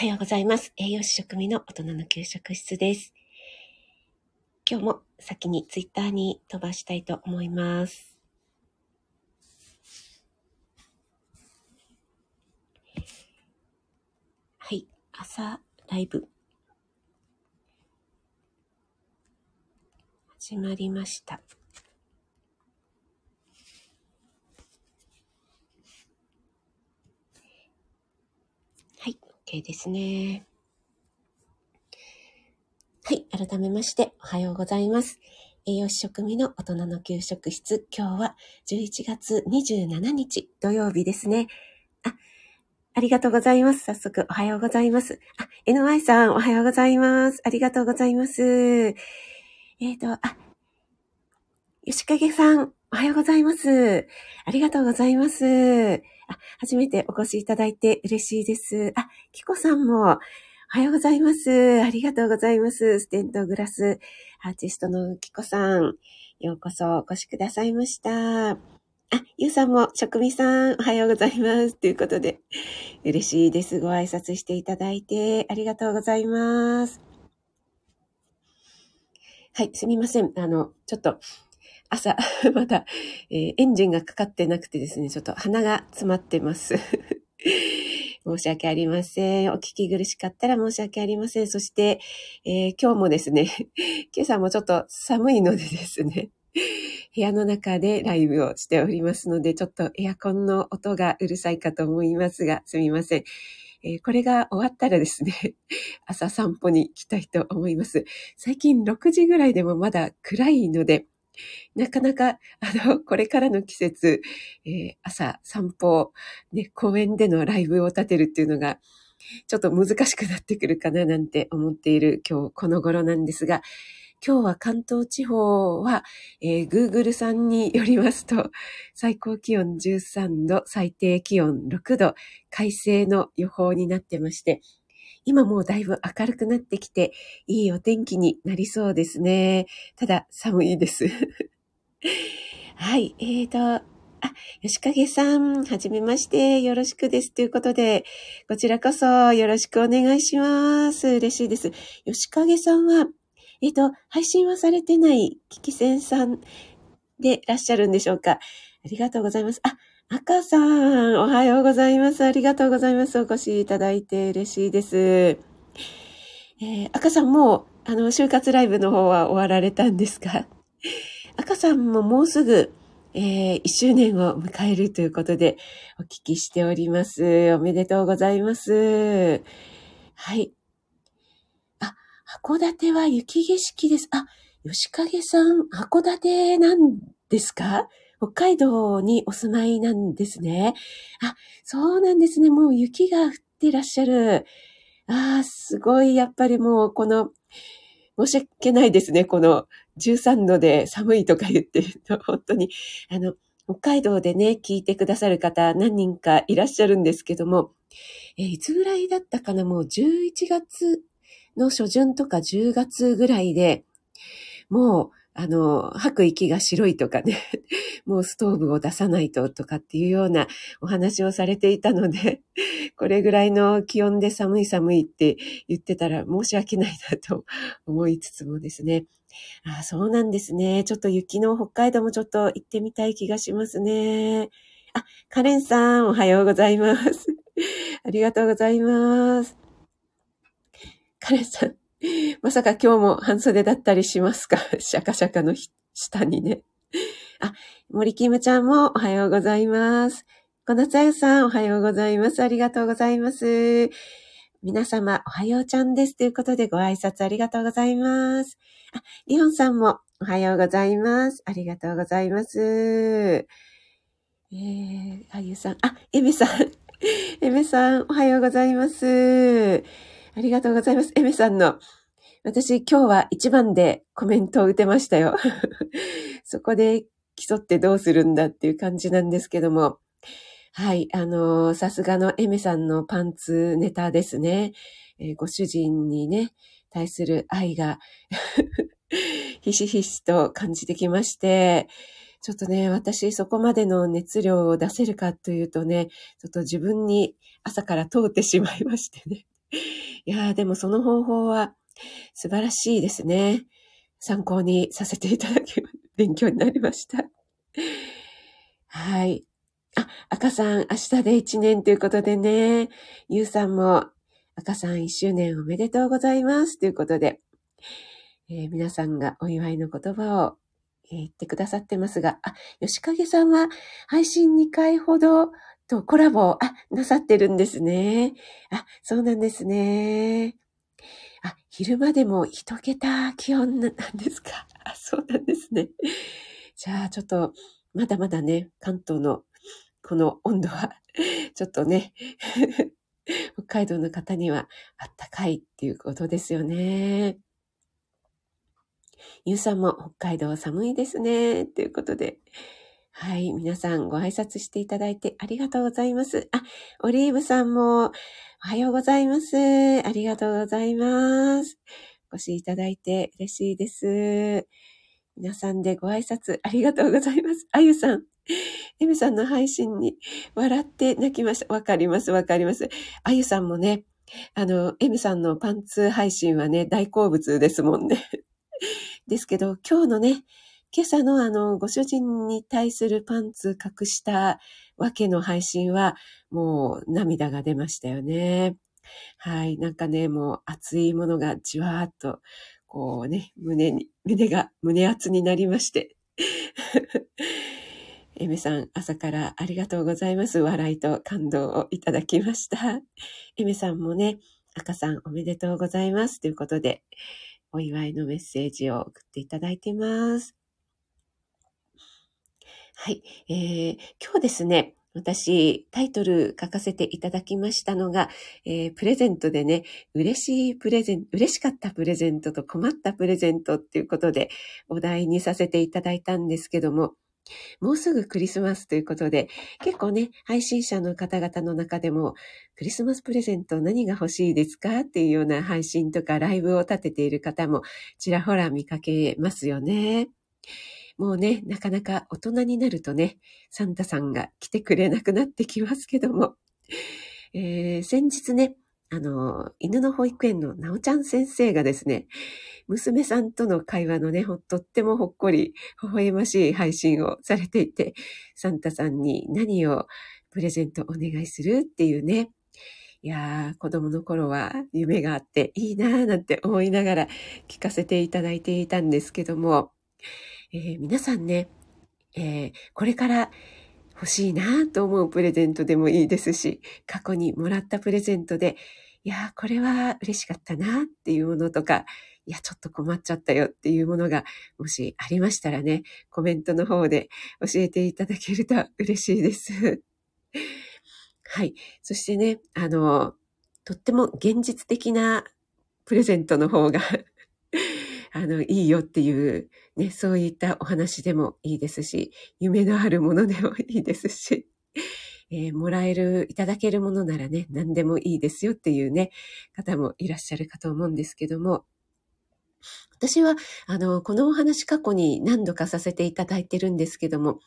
はようございます。栄養士食味の大人の給食室です。今日も先にツイッターに飛ばしたいと思います。はい、朝ライブ始まりました。はい、OK ですね。はい、改めましておはようございます。栄養士食味の大人の給食室。今日は11月27日土曜日ですね。あ、ありがとうございます。早速おはようございます。あ、NY さんおはようございます。ありがとうございます。えーと、あ、吉影さんおはようございます。ありがとうございます。あ、初めてお越しいただいて嬉しいです。あ、キコさんも、おはようございます。ありがとうございます。ステントグラスアーティストのキコさん、ようこそお越しくださいました。あ、ゆうさんも、職味さん、おはようございます。ということで、嬉しいです。ご挨拶していただいて、ありがとうございます。はい、すみません。あの、ちょっと、朝、まだ、えーエンジンがかかってなくてですね、ちょっと鼻が詰まってます。申し訳ありません。お聞き苦しかったら申し訳ありません。そして、えー今日もですね、今朝もちょっと寒いのでですね、部屋の中でライブをしておりますので、ちょっとエアコンの音がうるさいかと思いますが、すみません。えーこれが終わったらですね、朝散歩に行きたいと思います。最近6時ぐらいでもまだ暗いので、なかなか、あの、これからの季節、えー朝散歩、ね、公園でのライブを立てるっていうのが、ちょっと難しくなってくるかななんて思っている今日この頃なんですが、今日は関東地方は、えー Google さんによりますと、最高気温13度、最低気温6度、快晴の予報になってまして、今もうだいぶ明るくなってきて、いいお天気になりそうですね。ただ、寒いです。はい、えーと、あ、吉影さん、はじめまして、よろしくです。ということで、こちらこそよろしくお願いします。嬉しいです。吉影さんは、えっ、と、配信はされてないキキセンさんでいらっしゃるんでしょうか。ありがとうございます。あ、赤さん、おはようございます。ありがとうございます。お越しいただいて嬉しいです。えー赤さんも、あの、就活ライブの方は終わられたんですか？赤さんももうすぐ、えー、1周年を迎えるということで、お聞きしております。おめでとうございます。はい。あ、函館は雪景色です。あ、吉影さん、函館なんですか？北海道にお住まいなんですね。あ、そうなんですね。もう雪が降ってらっしゃる。ああ、すごい、やっぱりもう、この、申し訳ないですね。この13度で寒いとか言ってると、本当に、あの、北海道でね、聞いてくださる方何人かいらっしゃるんですけども、えいつぐらいだったかな？もう11月の初旬とか10月ぐらいで、もう、あの、吐く息が白いとかね、もうストーブを出さないととかっていうようなお話をされていたので、これぐらいの気温で寒い寒いって言ってたら申し訳ないなと思いつつもですね。あ、そうなんですね。ちょっと雪の北海道もちょっと行ってみたい気がしますね。あ、カレンさん、おはようございます。ありがとうございます。カレンさん、まさか今日も半袖だったりしますか？シャカシャカの下にね。あ、森キムちゃんもおはようございます。小夏あゆさん、おはようございます。ありがとうございます。皆様、おはようちゃんです。ということで、ご挨拶ありがとうございます。あ、リオンさんも、おはようございます。ありがとうございます。えー、あゆさん、あ、エメさん、エメさん、おはようございます。ありがとうございます。エメさんの、私今日は一番でコメントを打てましたよ。そこで競ってどうするんだっていう感じなんですけども。はい、あのーさすがのエメさんのパンツネタですね。えーご主人にね、対する愛が ひしひしと感じてきまして、ちょっとね、私そこまでの熱量を出せるかというとね、ちょっと自分に朝から通ってしまいましてね。いやー、でもその方法は素晴らしいですね。参考にさせていただき、勉強になりました。はい。あ、赤さん、明日で1年ということでね、ゆうさんも、赤さん1周年おめでとうございますということで、えー、皆さんがお祝いの言葉を、えー、言ってくださってますが、あ、吉影さんは配信2回ほどとコラボ、あ、なさってるんですね。あ、そうなんですね。あ、昼間でも一桁気温なんですか？あ、そうなんですね。じゃあ、ちょっと、まだまだね、関東のこの温度は、ちょっとね、北海道の方にはあったかいっていうことですよね。ゆうさんも北海道寒いですね。ということで。はい。皆さんご挨拶していただいてありがとうございます。あ、オリーブさんもおはようございます。ありがとうございます。お越しいただいて嬉しいです。皆さんでご挨拶ありがとうございます。あゆさん。エミさんの配信に笑って泣きました。わかります、わかります。あゆさんもね、あの、エミさんのパンツ配信はね、大好物ですもんね。ですけど、今日のね、今朝のあの、ご主人に対するパンツ隠したわけの配信は、もう涙が出ましたよね。はい。なんかね、もう熱いものがじわーっと、こうね、胸に、胸が胸熱になりまして。エメさん、朝からありがとうございます。笑いと感動をいただきました。エメさんもね、赤さんおめでとうございます。ということで、お祝いのメッセージを送っていただいてます。はい。えー、今日ですね、私、タイトル書かせていただきましたのが、えー、プレゼントでね、嬉しいプレゼント、嬉しかったプレゼントと困ったプレゼントっていうことでお題にさせていただいたんですけども、もうすぐクリスマスということで、結構ね、配信者の方々の中でも、クリスマスプレゼント何が欲しいですかっていうような配信とかライブを立てている方もちらほら見かけますよね。もうね、なかなか大人になるとね、サンタさんが来てくれなくなってきますけども、えー、先日ね、あの、犬の保育園のなおちゃん先生がですね、娘さんとの会話のね、とってもほっこり、微笑ましい配信をされていて、サンタさんに何をプレゼントお願いするっていうね、いやー、子供の頃は夢があっていいなーなんて思いながら聞かせていただいていたんですけども、えー、皆さんね、えー、これから欲しいなと思うプレゼントでもいいですし、過去にもらったプレゼントで、いやー、これは嬉しかったなっていうものとか、いや、ちょっと困っちゃったよっていうものが、もしありましたらね、コメントの方で教えていただけると嬉しいです。はい。そしてね、あの、とっても現実的なプレゼントの方があの、いいよっていう、ね、そういったお話でもいいですし、夢のあるものでもいいですし、えー、もらえる、いただけるものならね、何でもいいですよっていうね、方もいらっしゃるかと思うんですけども、私は、あの、このお話過去に何度かさせていただいてるんですけども、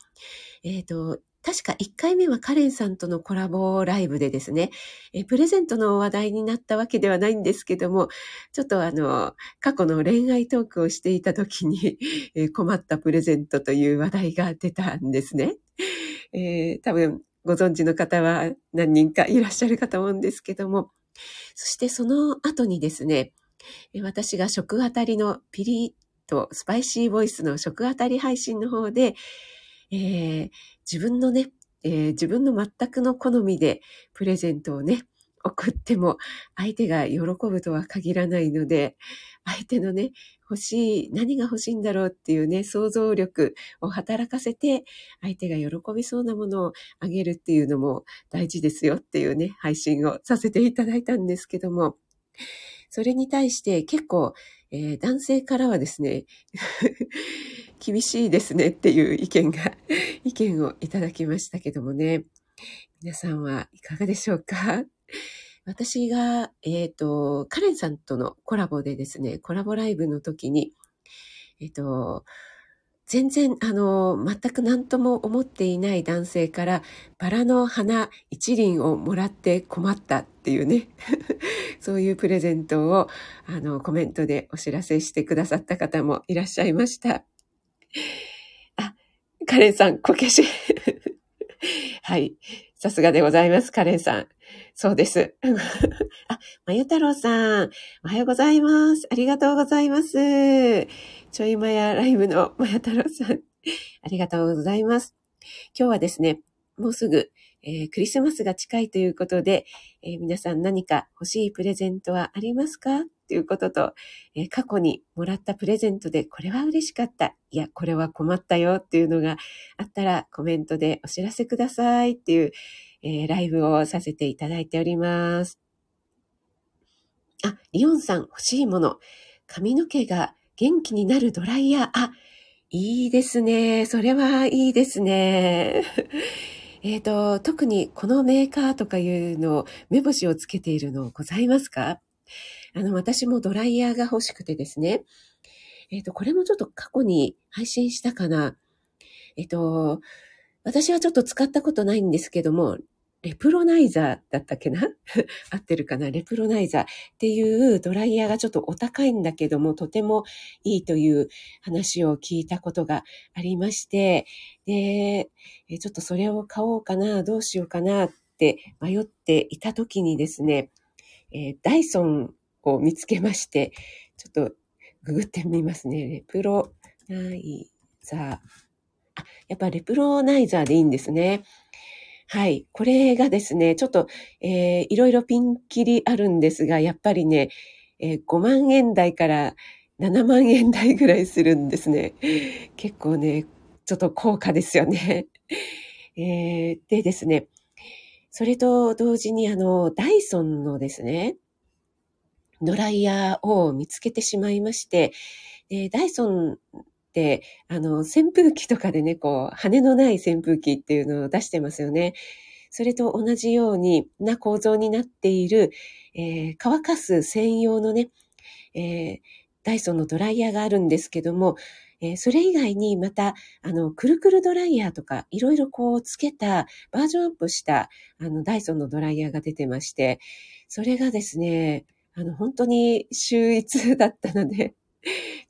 えっ、ー、と、確か1回目はカレンさんとのコラボライブでですね、えプレゼントの話題になったわけではないんですけども、ちょっとあの、過去の恋愛トークをしていた時に、え困ったプレゼントという話題が出たんですね。えー、多分ご存知の方は何人かいらっしゃるかと思うんですけども、そしてその後にですね、私が食あたりのピリッとスパイシーボイスの食あたり配信の方で、えー、自分のね、えー、自分の全くの好みでプレゼントをね、送っても相手が喜ぶとは限らないので、相手のね、欲しい、何が欲しいんだろうっていうね、想像力を働かせて、相手が喜びそうなものをあげるっていうのも大事ですよっていうね、配信をさせていただいたんですけども、それに対して結構、えー、男性からはですね、厳しいですねっていう意見が、意見をいただきましたけどもね。皆さんはいかがでしょうか？私が、えっ、ー、と、カレンさんとのコラボでですね、コラボライブの時に、えっ、ー、と、全然、あの、全く何とも思っていない男性からバラの花一輪をもらって困ったっていうね、そういうプレゼントを、あの、コメントでお知らせしてくださった方もいらっしゃいました。あ、カレンさん、こけし。はい。さすがでございます、カレンさん。そうです。あ、まゆ太郎さん、おはようございます。ありがとうございます。ちょいまやライブのまゆ太郎さん、ありがとうございます。今日はですね、もうすぐ、えー、クリスマスが近いということで、えー、皆さん何か欲しいプレゼントはありますか？ということと、えー、過去にもらったプレゼントでこれは嬉しかった。いや、これは困ったよっていうのがあったらコメントでお知らせくださいっていう、え、ライブをさせていただいております。あ、リオンさん欲しいもの。髪の毛が元気になるドライヤー。あ、いいですね。それはいいですね。えっと、特にこのメーカーとかいうの目星をつけているのございますか？あの、私もドライヤーが欲しくてですね。えっ、ー、と、これもちょっと過去に配信したかな。えっ、ー、と、私はちょっと使ったことないんですけども、レプロナイザーだったっけな？合ってるかな？レプロナイザーっていうドライヤーがちょっとお高いんだけども、とてもいいという話を聞いたことがありまして、で、ちょっとそれを買おうかな、どうしようかな？って迷っていた時にですね、えダイソンを見つけまして、ちょっとググってみますね。レプロナイザー。あ、やっぱレプロナイザーでいいんですね。はい。これがですね、ちょっと、えー、いろいろピンキリあるんですが、やっぱりね、えー、5万円台から7万円台ぐらいするんですね。結構ね、ちょっと高価ですよね。えー、でですね、それと同時にあの、ダイソンのですね、ドライヤーを見つけてしまいまして、でダイソン、あの、扇風機とかでね、こう、羽のない扇風機っていうのを出してますよね。それと同じようにな構造になっている、えー、乾かす専用のね、えー、ダイソンのドライヤーがあるんですけども、えー、それ以外にまた、あの、くるくるドライヤーとか、いろいろこうつけた、バージョンアップした、あの、ダイソンのドライヤーが出てまして、それがですね、あの、本当に秀逸だったので、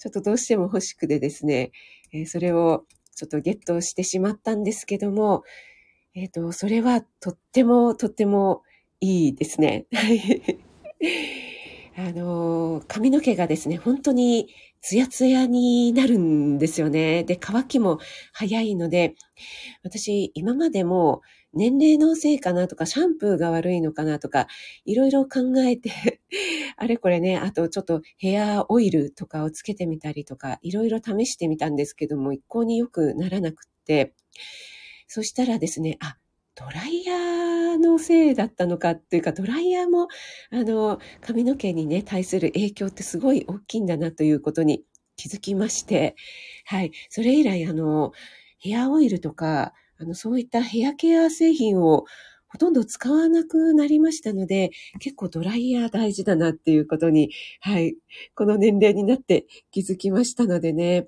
ちょっとどうしても欲しくてですね、えー、それをちょっとゲットしてしまったんですけども、えっ、ー、と、それはとってもとってもいいですね。あの、髪の毛がですね、本当にツヤツヤになるんですよね。で、乾きも早いので、私、今までも年齢のせいかなとか、シャンプーが悪いのかなとか、いろいろ考えて あれこれね、あとちょっとヘアオイルとかをつけてみたりとか、いろいろ試してみたんですけども、一向によくならなくって、そしたらですね、あ、ドライヤーのせいだったのかっていうか、ドライヤーも、あの、髪の毛にね、対する影響ってすごい大きいんだなということに気づきまして、はい。それ以来、あの、ヘアオイルとか、あの、そういったヘアケア製品をほとんど使わなくなりましたので、結構ドライヤー大事だなっていうことに、はい、この年齢になって気づきましたのでね、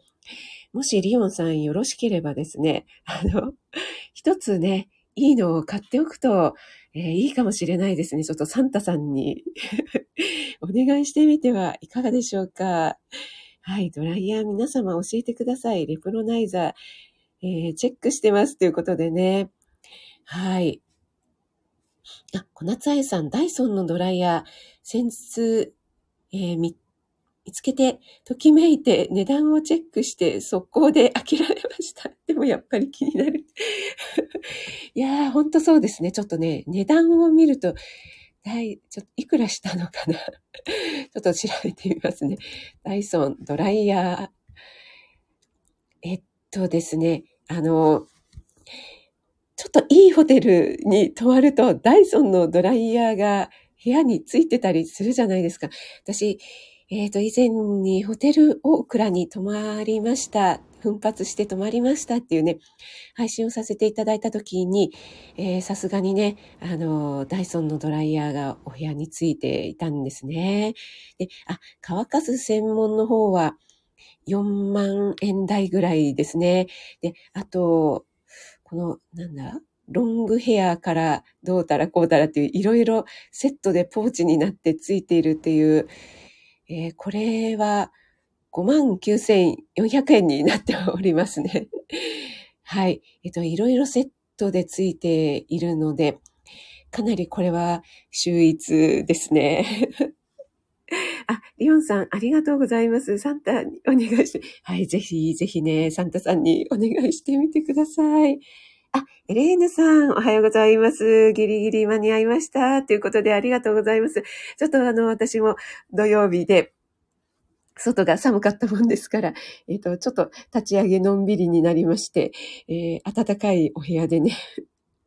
もしリオンさんよろしければですね、あの、一つね、いいのを買っておくと、えー、いいかもしれないですね。ちょっとサンタさんに お願いしてみてはいかがでしょうか。はい、ドライヤー皆様教えてください。レプロナイザー。えー、チェックしてますということでね。はい。あ、小夏愛さん、ダイソンのドライヤー、先日、えー、見、見つけて、ときめいて、値段をチェックして、速攻で諦めました。でもやっぱり気になる。いやー、ほんとそうですね。ちょっとね、値段を見ると、だい、ちょっと、いくらしたのかな ちょっと調べてみますね。ダイソン、ドライヤー。えっとですね、あの、ちょっといいホテルに泊まると、ダイソンのドライヤーが部屋についてたりするじゃないですか。私、えっ、ー、と、以前にホテルオークラに泊まりました。奮発して泊まりましたっていうね、配信をさせていただいたときに、さすがにね、あの、ダイソンのドライヤーがお部屋についていたんですね。で、あ、乾かす専門の方は、4万円台ぐらいですね。で、あと、この、なんだロングヘアからどうたらこうたらっていういろいろセットでポーチになってついているっていう、えー、これは59,400円になっておりますね。はい。えっと、いろいろセットでついているので、かなりこれは秀逸ですね。あ、リオンさん、ありがとうございます。サンタにお願いして、はい、ぜひ、ぜひね、サンタさんにお願いしてみてください。あ、エレーヌさん、おはようございます。ギリギリ間に合いました。ということでありがとうございます。ちょっとあの、私も土曜日で、外が寒かったもんですから、えっ、ー、と、ちょっと立ち上げのんびりになりまして、えー、暖かいお部屋でね、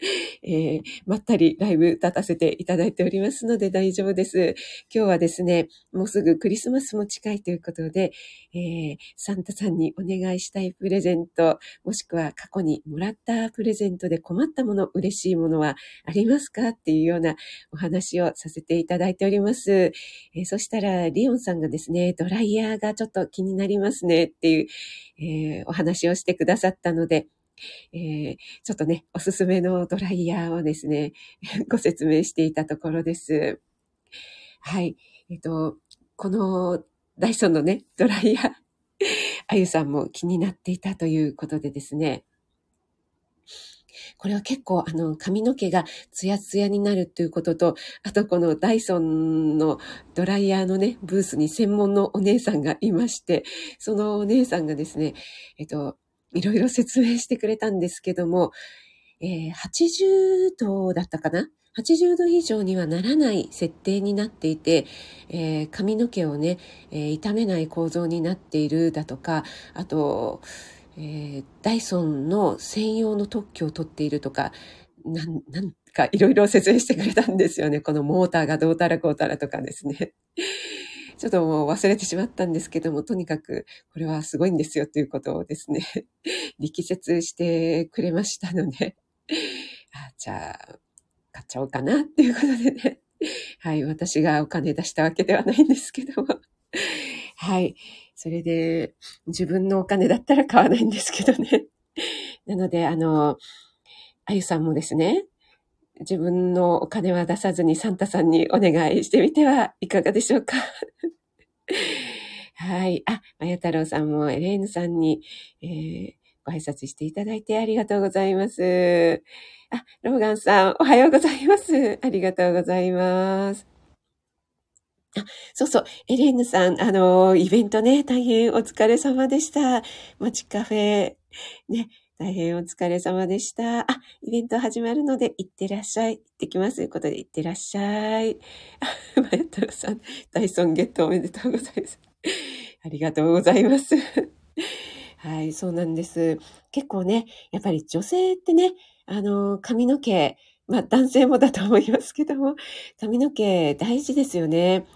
えー、まったりライブ立たせていただいておりますので大丈夫です。今日はですね、もうすぐクリスマスも近いということで、えー、サンタさんにお願いしたいプレゼント、もしくは過去にもらったプレゼントで困ったもの、嬉しいものはありますかっていうようなお話をさせていただいております。えー、そしたら、リオンさんがですね、ドライヤーがちょっと気になりますねっていう、え、お話をしてくださったので、えー、ちょっとね、おすすめのドライヤーをですね、ご説明していたところです。はい。えっと、このダイソンのね、ドライヤー、あゆさんも気になっていたということでですね、これは結構あの髪の毛がツヤツヤになるということと、あとこのダイソンのドライヤーのね、ブースに専門のお姉さんがいまして、そのお姉さんがですね、えっと、いろいろ説明してくれたんですけども、えー、80度だったかな？80度以上にはならない設定になっていて、えー、髪の毛をね、えー、傷めない構造になっているだとか、あと、えー、ダイソンの専用の特許を取っているとか、な、なんかいろいろ説明してくれたんですよね。このモーターがどうたらこうたらとかですね。ちょっともう忘れてしまったんですけども、とにかくこれはすごいんですよということをですね、力説してくれましたので、あじゃあ、買っちゃおうかなっていうことでね、はい、私がお金出したわけではないんですけども、はい、それで自分のお金だったら買わないんですけどね。なので、あの、あゆさんもですね、自分のお金は出さずにサンタさんにお願いしてみてはいかがでしょうか。はい。あ、まや太郎さんもエレーヌさんに、えー、ご挨拶していただいてありがとうございます。あ、ローガンさん、おはようございます。ありがとうございます。あ、そうそう、エレーヌさん、あの、イベントね、大変お疲れ様でした。街カフェ、ね、大変お疲れ様でした。あ、イベント始まるので、行ってらっしゃい。行ってきます。ということで、行ってらっしゃい。あ、マヤトロさん、ダイソンゲットおめでとうございます。ありがとうございます。はい、そうなんです。結構ね、やっぱり女性ってね、あの、髪の毛、まあ男性もだと思いますけども、髪の毛大事ですよね。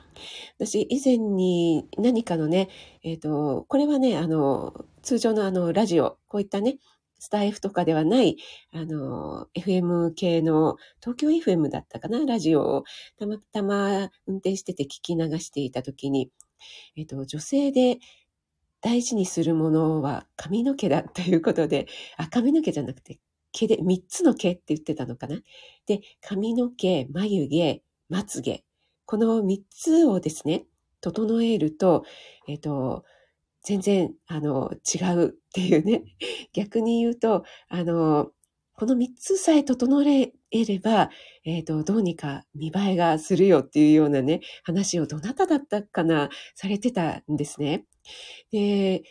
私、以前に何かのね、えっ、ー、と、これはね、あの、通常のあの、ラジオ、こういったね、スタイフとかではない、あの、FM 系の、東京 FM だったかな、ラジオをたまたま運転してて聞き流していたときに、えっと、女性で大事にするものは髪の毛だということで、あ、髪の毛じゃなくて、毛で、三つの毛って言ってたのかな。で、髪の毛、眉毛、まつ毛。この三つをですね、整えると、えっと、全然、あの、違うっていうね。逆に言うと、あの、この三つさえ整えれば、えっ、ー、と、どうにか見栄えがするよっていうようなね、話をどなただったかな、されてたんですね。で、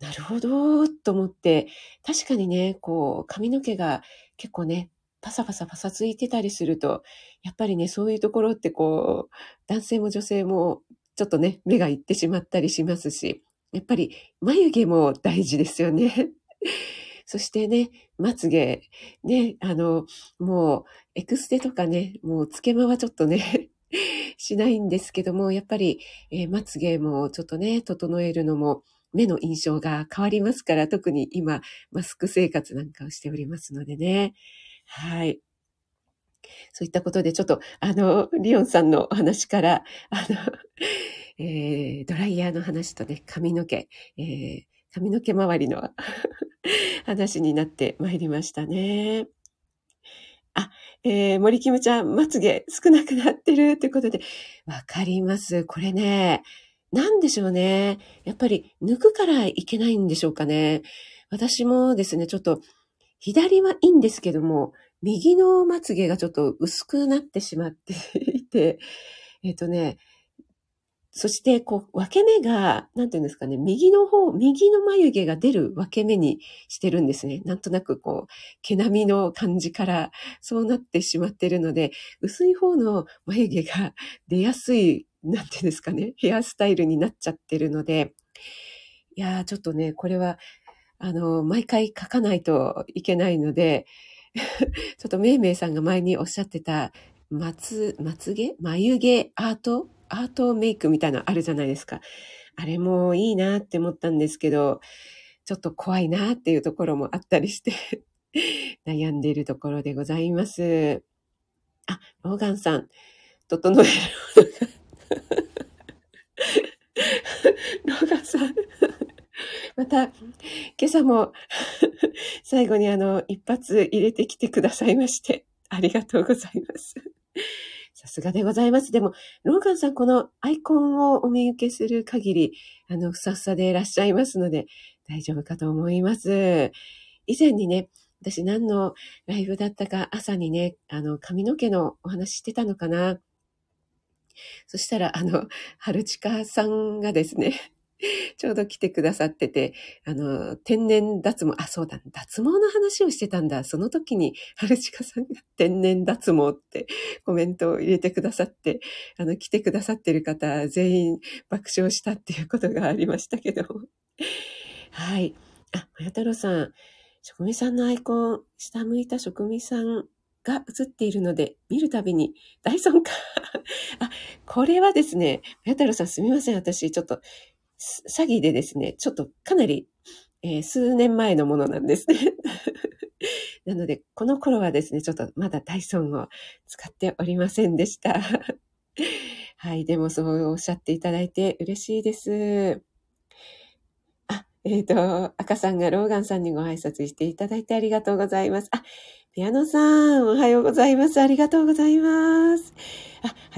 なるほど、と思って、確かにね、こう、髪の毛が結構ね、パサパサパサついてたりすると、やっぱりね、そういうところってこう、男性も女性もちょっとね、目がいってしまったりしますし、やっぱり眉毛も大事ですよね。そしてね、まつげ、ね、あの、もう、エクステとかね、もう、つけまはちょっとね、しないんですけども、やっぱり、えー、まつげもちょっとね、整えるのも、目の印象が変わりますから、特に今、マスク生活なんかをしておりますのでね。はい。そういったことで、ちょっと、あの、リオンさんのお話から、あの、えー、ドライヤーの話とね、髪の毛、えー、髪の毛周りの 話になってまいりましたね。あ、えー、森キムちゃん、まつげ少なくなってるってことで、わかります。これね、なんでしょうね。やっぱり抜くからいけないんでしょうかね。私もですね、ちょっと左はいいんですけども、右のまつげがちょっと薄くなってしまっていて、えっ、とね、そして、こう、分け目が、なんていうんですかね、右の方、右の眉毛が出る分け目にしてるんですね。なんとなく、こう、毛並みの感じから、そうなってしまってるので、薄い方の眉毛が出やすい、なんていうんですかね、ヘアスタイルになっちゃってるので、いやー、ちょっとね、これは、あの、毎回書かないといけないので、ちょっとめいめいさんが前におっしゃってた、まつ、まつげ眉毛アート？アートメイクみたいなのあるじゃないですか。あれもいいなって思ったんですけど、ちょっと怖いなっていうところもあったりして 悩んでいるところでございます。あ、ローガンさん、整えるものが ローガンさん また、今朝も最後にあの、一発入れてきてくださいまして、ありがとうございます。さすがでございます。でも、ローガンさん、このアイコンをお見受けする限り、あの、ふさふさでいらっしゃいますので、大丈夫かと思います。以前にね、私何のライブだったか朝にね、あの、髪の毛のお話してたのかな。そしたら、あの、春近さんがですね、ちょうど来てくださってて、あの、天然脱毛、あ、そうだ、脱毛の話をしてたんだ。その時に、春近さんが天然脱毛ってコメントを入れてくださって、あの、来てくださってる方、全員爆笑したっていうことがありましたけど。はい。あ、まや太郎さん、職味さんのアイコン、下向いた職味さんが映っているので、見るたびに大尊か。あ、これはですね、まや太郎さんすみません。私、ちょっと詐欺でですね、ちょっとかなり、えー、数年前のものなんですね。なので、この頃はですね、ちょっとまだダイソンを使っておりませんでした。はい、でもそうおっしゃっていただいて嬉しいです。あ、えっ、ー、と、赤さんがローガンさんにご挨拶していただいてありがとうございます。あ、ピアノさん、おはようございます。ありがとうございます。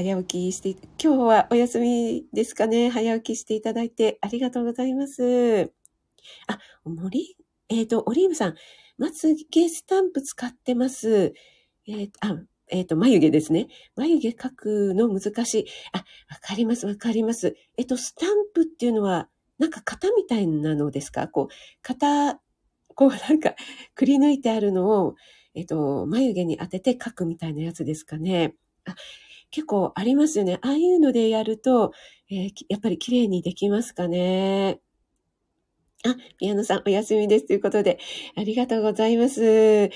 早起きして、今日はお休みですかね。早起きしていただいてありがとうございます。あ、森、えっ、ー、と、オリーブさん、まつげスタンプ使ってます。えー、あ、えっ、ー、と、眉毛ですね。眉毛描くの難しい。あ、わかります、わかります。えっ、と、スタンプっていうのは、なんか型みたいなのですか？こう、型、こうなんか、くり抜いてあるのを、えっと、眉毛に当てて描くみたいなやつですかね。あ結構ありますよね。ああいうのでやると、えー、やっぱり綺麗にできますかね。あ、ピアノさんお休みですということで、ありがとうございます。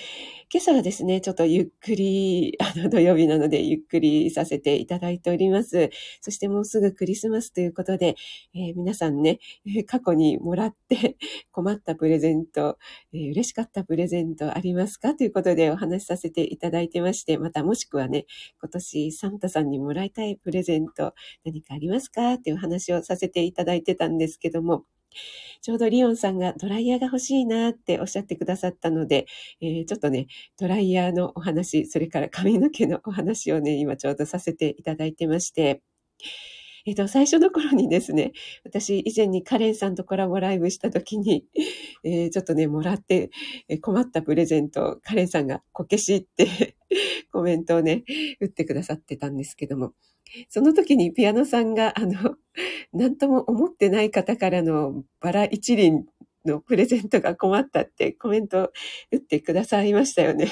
今朝はですね、ちょっとゆっくり、あの土曜日なのでゆっくりさせていただいております。そしてもうすぐクリスマスということで、えー、皆さんね、過去にもらって 困ったプレゼント、えー、嬉しかったプレゼントありますかということでお話しさせていただいてまして、またもしくはね、今年サンタさんにもらいたいプレゼント何かありますか？っていう話をさせていただいてたんですけども、ちょうどリオンさんがドライヤーが欲しいなっておっしゃってくださったので、えー、ちょっとね、ドライヤーのお話、それから髪の毛のお話をね、今ちょうどさせていただいてまして、えっと、最初の頃にですね、私以前にカレンさんとコラボライブした時に、えー、ちょっとね、もらって困ったプレゼント、カレンさんがこけしって コメントをね、打ってくださってたんですけども、その時にピアノさんが、あの、なんとも思ってない方からのバラ一輪のプレゼントが困ったってコメント打ってくださいましたよね。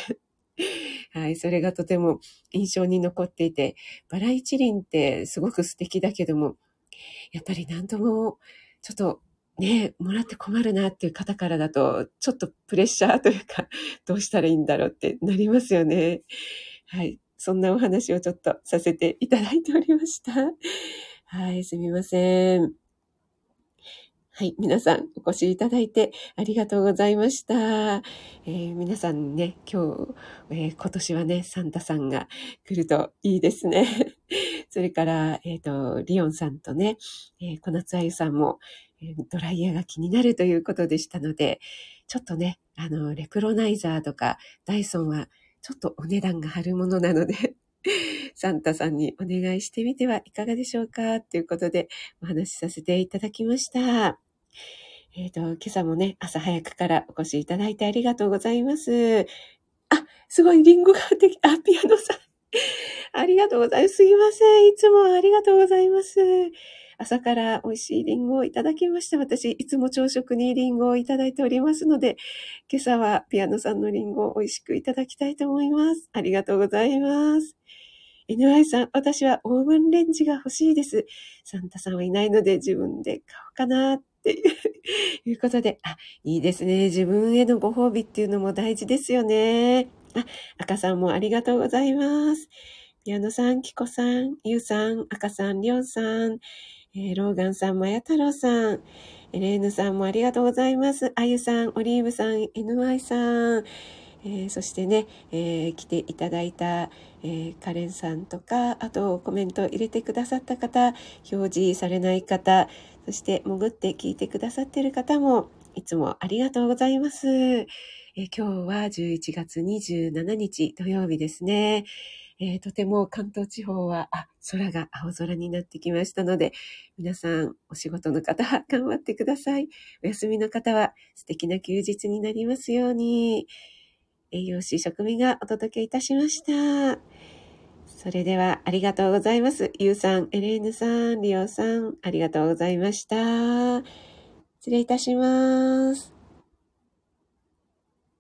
はい、それがとても印象に残っていて、バラ一輪ってすごく素敵だけども、やっぱりなんとも、ちょっとね、もらって困るなっていう方からだと、ちょっとプレッシャーというか、どうしたらいいんだろうってなりますよね。はい。そんなお話をちょっとさせていただいておりました。はい、すみません。はい、皆さんお越しいただいてありがとうございました。えー、皆さんね、今日、えー、今年はね、サンタさんが来るといいですね。それから、えっ、ー、と、リオンさんとね、え、小夏あゆさんも、え、ドライヤーが気になるということでしたので、ちょっとね、あの、レクロナイザーとかダイソンはちょっとお値段が張るものなので サンタさんにお願いしてみてはいかがでしょうか？ということでお話しさせていただきました。えっ、ー、と、今朝もね、朝早くからお越しいただいてありがとうございます。あ、すごい、リンゴができ、あ、ピアノさん。ありがとうございます。すいません。いつもありがとうございます。朝から美味しいリンゴをいただきました。私、いつも朝食にリンゴをいただいておりますので、今朝はピアノさんのリンゴを美味しくいただきたいと思います。ありがとうございます。NY さん、私はオーブンレンジが欲しいです。サンタさんはいないので自分で買おうかなっていうことで、あ、いいですね。自分へのご褒美っていうのも大事ですよね。あ、赤さんもありがとうございます。ピアノさん、キコさん、ユウさん、赤さん、リョンさん、えー、ローガンさん、マヤ太郎さん、エレーヌさんもありがとうございます。あゆさん、オリーブさん、NY さん、えー、そしてね、えー、来ていただいた、えー、カレンさんとか、あとコメント入れてくださった方、表示されない方、そして潜って聞いてくださっている方も、いつもありがとうございます。え今日は11月27日土曜日ですね。えー、とても関東地方は、あ、空が青空になってきましたので、皆さん、お仕事の方は頑張ってください。お休みの方は素敵な休日になりますように。栄養士食味がお届けいたしました。それでは、ありがとうございます。ゆうさん、エレーヌさん、リオさん、ありがとうございました。失礼いたします。